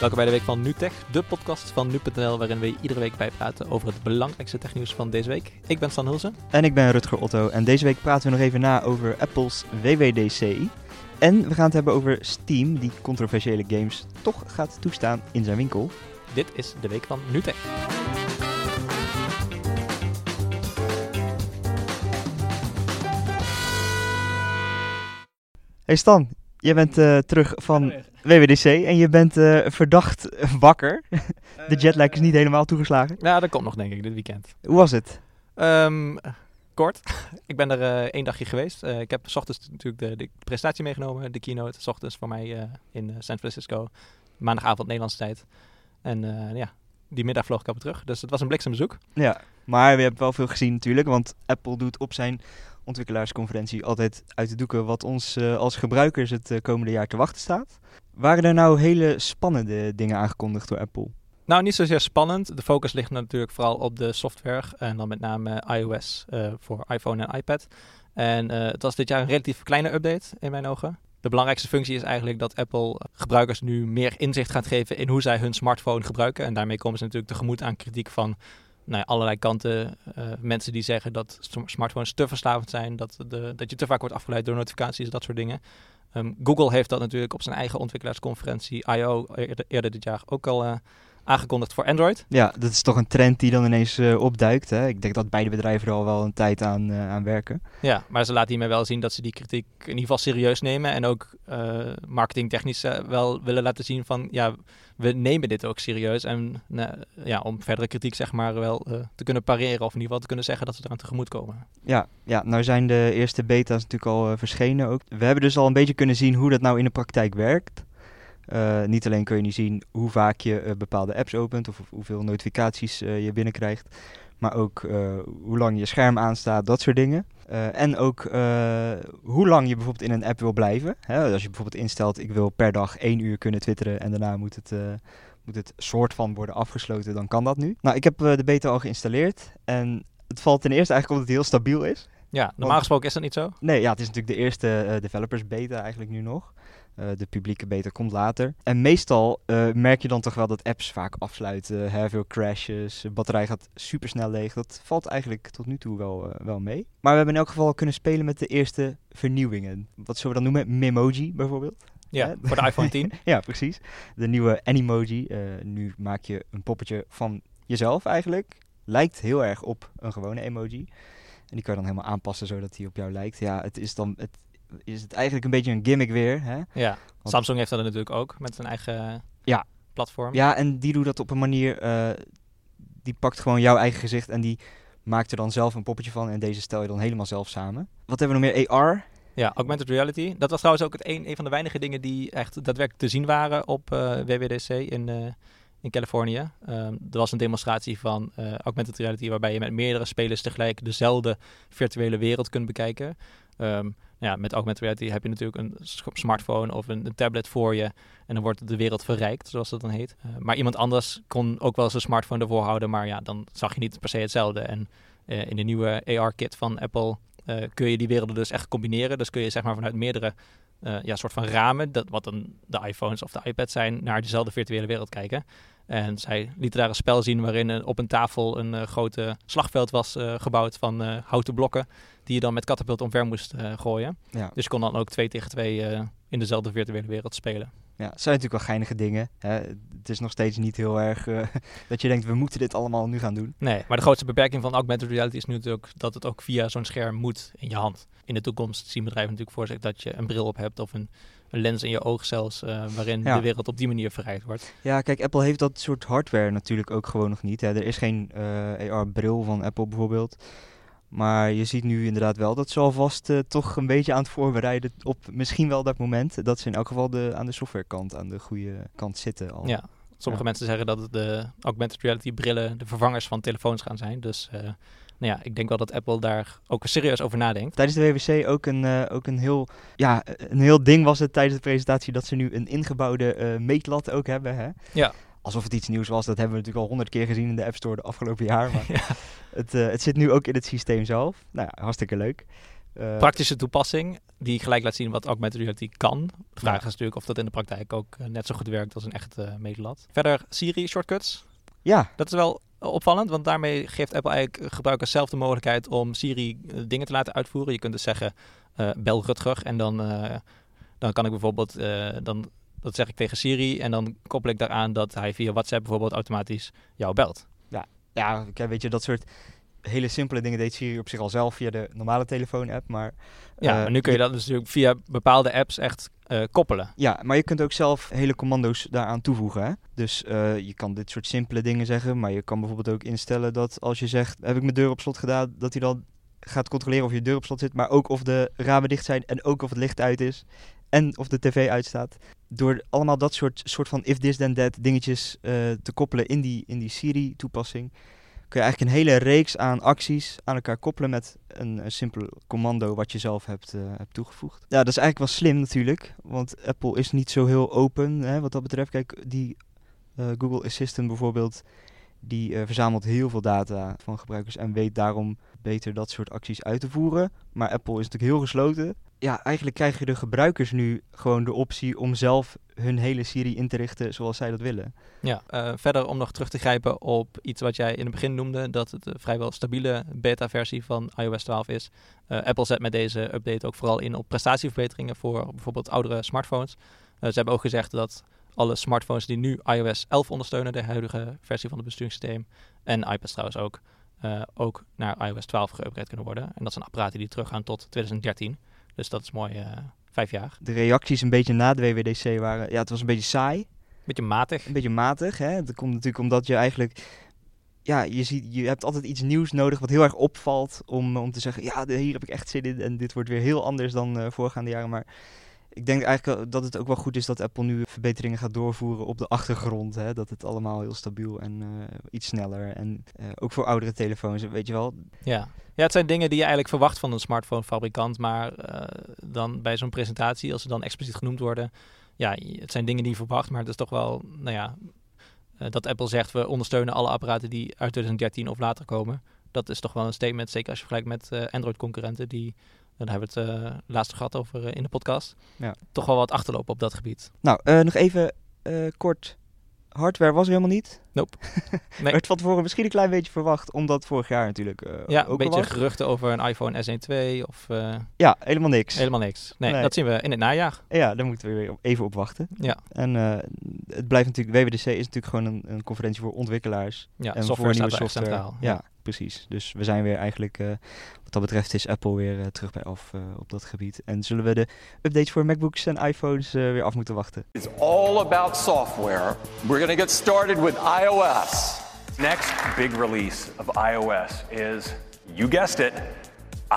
Welkom bij de week van NuTech, de podcast van nu.nl waarin we iedere week bijpraten over het belangrijkste technieuws van deze week. Ik ben Stan Hulsen. En ik ben Rutger Otto en deze week praten we nog even na over Apple's WWDC. En we gaan het hebben over Steam, die controversiële games toch gaat toestaan in zijn winkel. Dit is de week van NuTech. Hey Stan, jij bent uh, terug van WWDC en je bent uh, verdacht wakker. de jetlag is niet helemaal toegeslagen. Ja, dat komt nog denk ik dit weekend. Hoe was het? Um, kort. ik ben er uh, één dagje geweest. Uh, ik heb s ochtends natuurlijk de, de, presentatie meegenomen, de keynote. S ochtends voor mij in San Francisco. Maandagavond Nederlandse tijd. En ja, die middag vloog ik alweer terug. Dus het was een bliksembezoek. Ja, maar we hebben wel veel gezien natuurlijk. Want Apple doet op zijn ontwikkelaarsconferentie altijd uit de doeken wat ons als gebruikers het komende jaar te wachten staat. Waren er nou hele spannende dingen aangekondigd door Apple? Nou, niet zozeer spannend. De focus ligt natuurlijk vooral op de software en dan met name iOS uh, voor iPhone en iPad. En uh, het was dit jaar een relatief kleine update in mijn ogen. De belangrijkste functie is eigenlijk dat Apple gebruikers nu meer inzicht gaat geven in hoe zij hun smartphone gebruiken. En daarmee komen ze natuurlijk tegemoet aan kritiek van nou allerlei kanten. Uh, mensen die zeggen dat smartphones te verslavend zijn, dat, de, dat je te vaak wordt afgeleid door notificaties, dat soort dingen. Um, Google heeft dat natuurlijk op zijn eigen ontwikkelaarsconferentie I.O. Eerder, eerder, dit jaar ook al aangekondigd voor Android. Ja, dat is toch een trend die dan ineens uh, opduikt. Hè? Ik denk dat beide bedrijven er al wel een tijd aan, uh, aan werken. Ja, maar ze laten hiermee wel zien dat ze die kritiek in ieder geval serieus nemen. En ook uh, marketingtechnisch wel willen laten zien van ja, we nemen dit ook serieus. En ja, om verdere kritiek zeg maar wel te kunnen pareren. Of in ieder geval te kunnen zeggen dat ze eraan tegemoet komen. Ja, ja nou zijn de eerste beta's natuurlijk al verschenen ook. We hebben dus al een beetje kunnen zien hoe dat nou in de praktijk werkt. Uh, niet alleen kun je nu zien hoe vaak je uh, bepaalde apps opent of, of hoeveel notificaties uh, je binnenkrijgt, maar ook hoe lang je scherm aanstaat, dat soort dingen. en ook hoe lang je bijvoorbeeld in een app wil blijven. Hè? Als je bijvoorbeeld instelt, ik wil per dag één uur kunnen twitteren en daarna moet het, moet het soort van worden afgesloten, dan kan dat nu. Nou, ik heb de beta al geïnstalleerd en het valt ten eerste eigenlijk omdat het heel stabiel is. Ja, normaal Want, gesproken is dat niet zo? Nee, ja, het is natuurlijk de eerste developers beta eigenlijk nu nog. Uh, de publieke beta komt later. En meestal uh, merk je dan toch wel dat apps vaak afsluiten. Hè, veel crashes, de batterij gaat super snel leeg. Dat valt eigenlijk tot nu toe wel, uh, wel mee. Maar we hebben in elk geval kunnen spelen met de eerste vernieuwingen. Wat zullen we dan noemen? Memoji bijvoorbeeld. Ja, voor de iPhone 10. ja, precies. De nieuwe Animoji. nu maak je een poppetje van jezelf eigenlijk. Lijkt heel erg op een gewone emoji. En die kan je dan helemaal aanpassen zodat hij op jou lijkt. Ja, het is dan... Het, is het eigenlijk een beetje een gimmick weer. Hè? Ja, Want Samsung heeft dat natuurlijk ook met zijn eigen ja. platform. Ja, en die doet dat op een manier, uh, die pakt gewoon jouw eigen gezicht en die maakt er dan zelf een poppetje van en deze stel je dan helemaal zelf samen. Wat hebben we nog meer? AR. Ja, augmented reality. Dat was trouwens ook het een, een van de weinige dingen die echt daadwerkelijk te zien waren op uh, WWDC in, uh, in Californië. Um, er was een demonstratie van uh, augmented reality waarbij je met meerdere spelers tegelijk dezelfde virtuele wereld kunt bekijken. Um, ja, met augmented reality heb je natuurlijk een smartphone of een, een, tablet voor je. En dan wordt de wereld verrijkt, zoals dat dan heet. Uh, maar iemand anders kon ook wel zijn smartphone ervoor houden. Maar ja, dan zag je niet per se hetzelfde. En uh, in de nieuwe AR-kit van Apple uh, kun je die werelden dus echt combineren. Dus kun je zeg maar vanuit meerdere ja, soort van ramen, dat, wat dan de iPhones of de iPads zijn, naar dezelfde virtuele wereld kijken. En zij lieten daar een spel zien waarin op een tafel een uh, grote slagveld was uh, gebouwd van uh, houten blokken. Die je dan met katapult omver moest gooien. Ja. Dus je kon dan ook twee tegen twee in dezelfde virtuele wereld spelen. Ja, het zijn natuurlijk wel geinige dingen. Hè? Het is nog steeds niet heel erg dat je denkt, we moeten dit allemaal nu gaan doen. Nee, maar de grootste beperking van augmented reality is nu natuurlijk dat het ook via zo'n scherm moet in je hand. In de toekomst zien bedrijven natuurlijk voor zich dat je een bril op hebt of een een lens in je oog zelfs, uh, waarin ja. de wereld op die manier verrijkt wordt. Ja, kijk, Apple heeft dat soort hardware natuurlijk ook gewoon nog niet. Hè. Er is geen uh, AR-bril van Apple bijvoorbeeld. Maar je ziet nu inderdaad wel dat ze alvast uh, toch een beetje aan het voorbereiden op misschien wel dat moment. Dat ze in elk geval de, aan de softwarekant, aan de goede kant zitten al. Ja, sommige ja. mensen zeggen dat de augmented reality brillen de vervangers van telefoons gaan zijn. Dus nou ja, ik denk wel dat Apple daar ook serieus over nadenkt. Tijdens de WWC ook een, uh, ook een, heel, ja, een heel ding was het tijdens de presentatie dat ze nu een ingebouwde uh, meetlat ook hebben. Hè? Ja. Alsof het iets nieuws was, dat hebben we natuurlijk al honderd keer gezien in de App Store de afgelopen jaar. Maar ja. het, uh, het zit nu ook in het systeem zelf. Nou ja, hartstikke leuk. Eh, Praktische toepassing die gelijk laat zien wat augmented reality kan. De vraag Ja. is natuurlijk of dat in de praktijk ook eh, net zo goed werkt als een echt eh meetlat. Verder Siri shortcuts. ja, Dat is wel eh, opvallend, want daarmee geeft Apple eigenlijk gebruikers zelf de mogelijkheid om Siri eh, dingen te laten uitvoeren. Je kunt dus zeggen, eh, bel Rutger en dan, eh, dan kan ik bijvoorbeeld, eh, dan, dat zeg ik tegen Siri en dan koppel ik daaraan dat hij via WhatsApp bijvoorbeeld automatisch jou belt. ja, kijk, weet je, dat soort hele simpele dingen deed Siri op zich al zelf via de normale telefoon-app, maar... Ja, eh, maar nu kun je dat dus natuurlijk via bepaalde apps echt eh, koppelen. Ja, maar je kunt ook zelf hele commando's daaraan toevoegen. Hè? Dus eh, je kan dit soort simpele dingen zeggen, maar je kan bijvoorbeeld ook instellen dat als je zegt, heb ik mijn deur op slot gedaan, dat hij dan gaat controleren of je deur op slot zit, maar ook of de ramen dicht zijn en ook of het licht uit is en of de tv uitstaat. Door allemaal dat soort, soort van if this then that dingetjes te koppelen in die, in die Siri-toepassing, je eigenlijk een hele reeks aan acties aan elkaar koppelen met een, een simpel commando wat je zelf hebt, eh, hebt toegevoegd. Ja, dat is eigenlijk wel slim natuurlijk, want Apple is niet zo heel open hè, wat dat betreft. Kijk, die eh, Google Assistant bijvoorbeeld, die eh, verzamelt heel veel data van gebruikers en weet daarom beter dat soort acties uit te voeren. Maar Apple is natuurlijk heel gesloten. Ja, eigenlijk krijgen de gebruikers nu gewoon de optie om zelf hun hele Siri in te richten zoals zij dat willen. Ja, eh, verder om nog terug te grijpen op iets wat jij in het begin noemde, dat het een vrijwel stabiele beta-versie van iOS 12 is. Eh, Apple zet met deze update ook vooral in op prestatieverbeteringen voor bijvoorbeeld oudere smartphones. Eh, ze hebben ook gezegd dat alle smartphones die nu iOS 11 ondersteunen, de huidige versie van het besturingssysteem, en iPads trouwens ook, eh, ook naar iOS 12 geüpgrade kunnen worden. En dat zijn apparaten die teruggaan tot 2013. Dus dat is mooi, eh, vijf jaar. De reacties een beetje na de WWDC waren, ja, het was een beetje saai. Beetje matig. een beetje matig. Hè? Dat komt natuurlijk omdat je eigenlijk. Ja, je, ziet, je hebt altijd iets nieuws nodig wat heel erg opvalt. Om, om te zeggen: ja, hier heb ik echt zin in. En dit wordt weer heel anders dan eh, voorgaande jaren. Maar ik denk eigenlijk dat het ook wel goed is dat Apple nu verbeteringen gaat doorvoeren op de achtergrond. Hè? Dat het allemaal heel stabiel en eh, iets sneller. En eh, ook voor oudere telefoons, weet je wel. Ja. ja, het zijn dingen die je eigenlijk verwacht van een smartphonefabrikant. Maar eh, dan bij zo'n presentatie, als ze dan expliciet genoemd worden. Ja, het zijn dingen die je verwacht. Maar het is toch wel, nou ja, dat Apple zegt we ondersteunen alle apparaten die uit 2013 of later komen. Dat is toch wel een statement, zeker als je vergelijkt met Android-concurrenten die, daar hebben we het eh laatst gehad over eh, in de podcast, Ja. toch wel wat achterlopen op dat gebied. Nou, eh, nog even kort. Hardware was er helemaal niet. Nope. Nee. Werd van tevoren misschien een klein beetje verwacht, omdat vorig jaar natuurlijk Ja, ook een beetje geruchten over een iPhone SE 2 of Ja, helemaal niks. helemaal niks. Nee, Nee. dat zien we in het najaar. Ja, daar moeten we weer even op wachten. Ja, En het blijft natuurlijk, WWDC is natuurlijk gewoon een, een conferentie voor ontwikkelaars. ja en software voor nieuwe software. centraal. Ja, precies. Dus we zijn weer eigenlijk, eh, wat dat betreft is Apple weer eh, terug bij af eh, op dat gebied. En zullen we de updates voor MacBooks en iPhones eh, weer af moeten wachten. It's all about software. We're going to get started with iOS. Next big release of iOS is, you guessed it,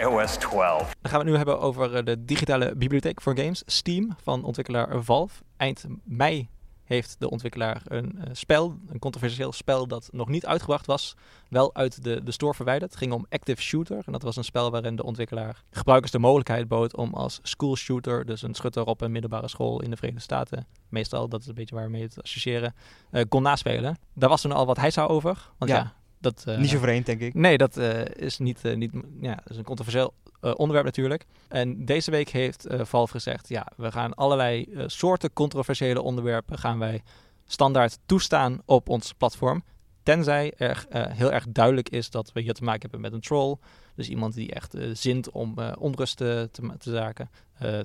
iOS 12. Dan gaan we het nu hebben over de digitale bibliotheek voor games, Steam, van ontwikkelaar Valve. Eind mei heeft de ontwikkelaar een eh, spel, een controversieel spel dat nog niet uitgebracht was, wel uit de, de store verwijderd. Het ging om Active Shooter en dat was een spel waarin de ontwikkelaar gebruikers de mogelijkheid bood om als school shooter, dus een schutter op een middelbare school in de Verenigde Staten, meestal, dat is een beetje waar we mee het associëren, eh, kon naspelen. Daar was toen al wat heisa over, want ja, Ja. dat... eh, Niet zo vreemd, denk ik. Nee, dat is niet, eh, niet ja, dat is een controversieel eh, onderwerp natuurlijk. En deze week heeft eh, Valve gezegd, ja, we gaan allerlei eh, soorten controversiële onderwerpen gaan wij standaard toestaan op ons platform. Tenzij er heel erg duidelijk is dat we hier te maken hebben met een troll. Dus iemand die echt zint om onrust te, te, zaken,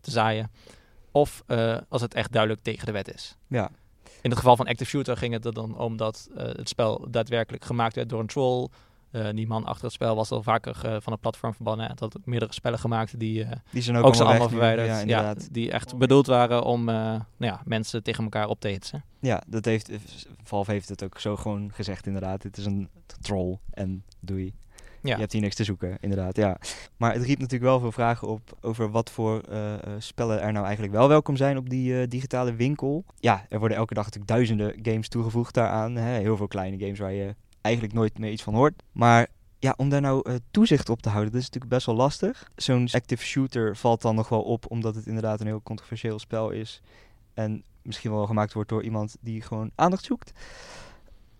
te zaaien. Of als het echt duidelijk tegen de wet is. Ja. In het geval van Active Shooter ging het er dan om dat het spel daadwerkelijk gemaakt werd door een troll. Eh, die man achter het spel was al vaker eh, van het platform verbannen. En had ook meerdere spellen gemaakt die eh, Die zijn ook, ook, zijn allemaal verwijderd. Ja, Ja, inderdaad. die echt bedoeld waren om nou ja, mensen tegen elkaar op te hitsen. Ja, dat heeft, Valve heeft het ook zo gewoon gezegd inderdaad. Het is een troll en doei. Ja. Je hebt hier niks te zoeken, inderdaad, ja. Maar het riep natuurlijk wel veel vragen op over wat voor spellen er nou eigenlijk wel welkom zijn op die digitale winkel. Ja, er worden elke dag natuurlijk duizenden games toegevoegd daaraan. Hè? Heel veel kleine games waar je eigenlijk nooit meer iets van hoort. Maar ja, om daar nou eh, toezicht op te houden, dat is natuurlijk best wel lastig. Zo'n active shooter valt dan nog wel op, omdat het inderdaad een heel controversieel spel is. En misschien wel gemaakt wordt door iemand die gewoon aandacht zoekt.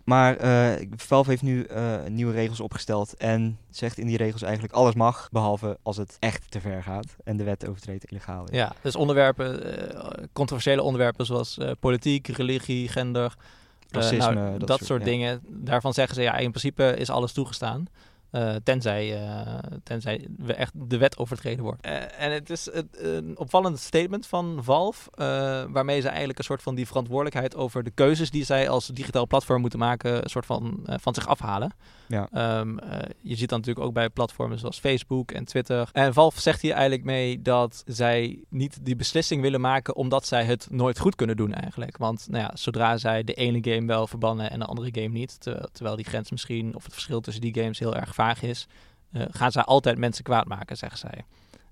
Maar eh, Valve heeft nu eh, nieuwe regels opgesteld en zegt in die regels eigenlijk alles mag, behalve als het echt te ver gaat en de wet overtreedt illegaal. Ja, dus onderwerpen, controversiële onderwerpen zoals politiek, religie, gender, Racisme, nou, dat dat, soort- soort ja. dingen. Daarvan zeggen ze ja, in principe is alles toegestaan. Eh, tenzij, eh, tenzij we echt de wet overtreden wordt. Eh, en het is het, een opvallend statement van Valve, eh, waarmee ze eigenlijk een soort van die verantwoordelijkheid over de keuzes die zij als digitaal platform moeten maken, een soort van, eh, van zich afhalen. Ja. Ehm, eh, je ziet dat natuurlijk ook bij platformen zoals Facebook en Twitter. En Valve zegt hier eigenlijk mee dat zij niet die beslissing willen maken omdat zij het nooit goed kunnen doen eigenlijk. Want nou ja, zodra zij de ene game wel verbannen en de andere game niet, te- terwijl die grens misschien of het verschil tussen die games heel erg vaag is, eh, gaan zij altijd mensen kwaad maken, zeggen zij.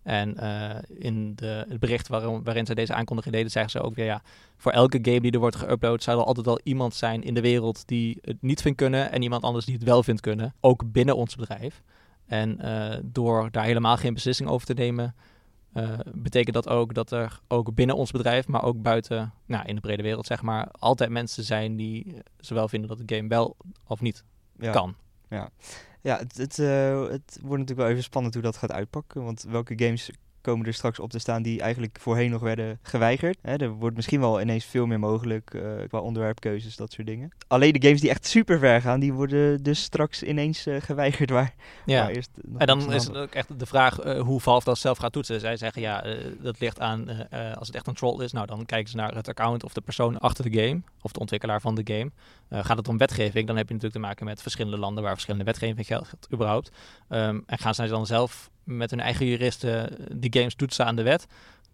En eh, in de, het bericht waarin, waarin zij deze aankondiging deden, zeggen ze ook weer ja, voor elke game die er wordt geüpload, zou er altijd wel iemand zijn in de wereld die het niet vindt kunnen en iemand anders die het wel vindt kunnen, ook binnen ons bedrijf. En eh, door daar helemaal geen beslissing over te nemen, betekent dat ook dat er ook binnen ons bedrijf, maar ook buiten, nou, in de brede wereld zeg maar, altijd mensen zijn die zowel vinden dat de game wel of niet Ja. kan. Ja, het, het, eh, het wordt natuurlijk wel even spannend hoe dat gaat uitpakken. Want welke games komen er straks op te staan die eigenlijk voorheen nog werden geweigerd? Hè, er wordt misschien wel ineens veel meer mogelijk eh, qua onderwerpkeuzes, dat soort dingen. Alleen de games die echt super ver gaan, die worden dus straks ineens eh, geweigerd. Waar, Ja. waar eerst nog En dan is het ook echt de vraag eh, hoe Valve dat zelf gaat toetsen. Zij zeggen ja, dat ligt aan als het echt een troll is. Nou, dan kijken ze naar het account of de persoon achter de game. Of de ontwikkelaar van de game. Gaat het om wetgeving, dan heb je natuurlijk te maken met verschillende landen waar verschillende wetgeving geldt überhaupt. Ehm, en gaan zij dan zelf met hun eigen juristen die games toetsen aan de wet?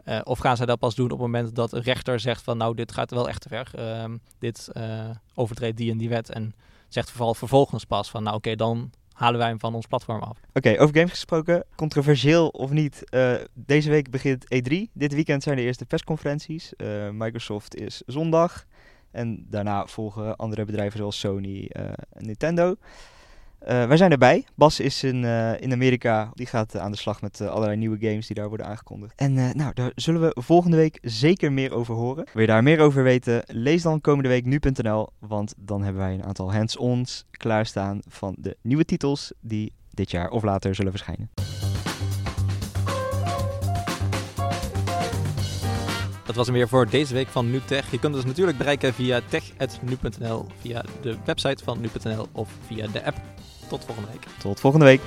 Eh, of gaan zij dat pas doen op het moment dat een rechter zegt van nou, dit gaat wel echt te ver. Ehm, dit eh, overtreedt die en die wet. En zegt vooral vervolgens pas van nou oké, dan halen wij hem van ons platform af. Oké, over games gesproken, controversieel of niet. eh, deze week begint E3. Dit weekend zijn de eerste persconferenties. Microsoft is zondag. En daarna volgen andere bedrijven zoals Sony en Nintendo. Eh, wij zijn erbij. Bas is in, eh, in Amerika. Die gaat eh, aan de slag met allerlei nieuwe games die daar worden aangekondigd. En nou, daar zullen we volgende week zeker meer over horen. Wil je daar meer over weten? Lees dan komende week nu.nl. Want dan hebben wij een aantal hands-ons klaarstaan van de nieuwe titels die dit jaar of later zullen verschijnen. Dat was hem weer voor deze week van NuTech. Je kunt ons natuurlijk bereiken via tech.nu.nl, via de website van nu.nl of via de app. Tot volgende week. Tot volgende week.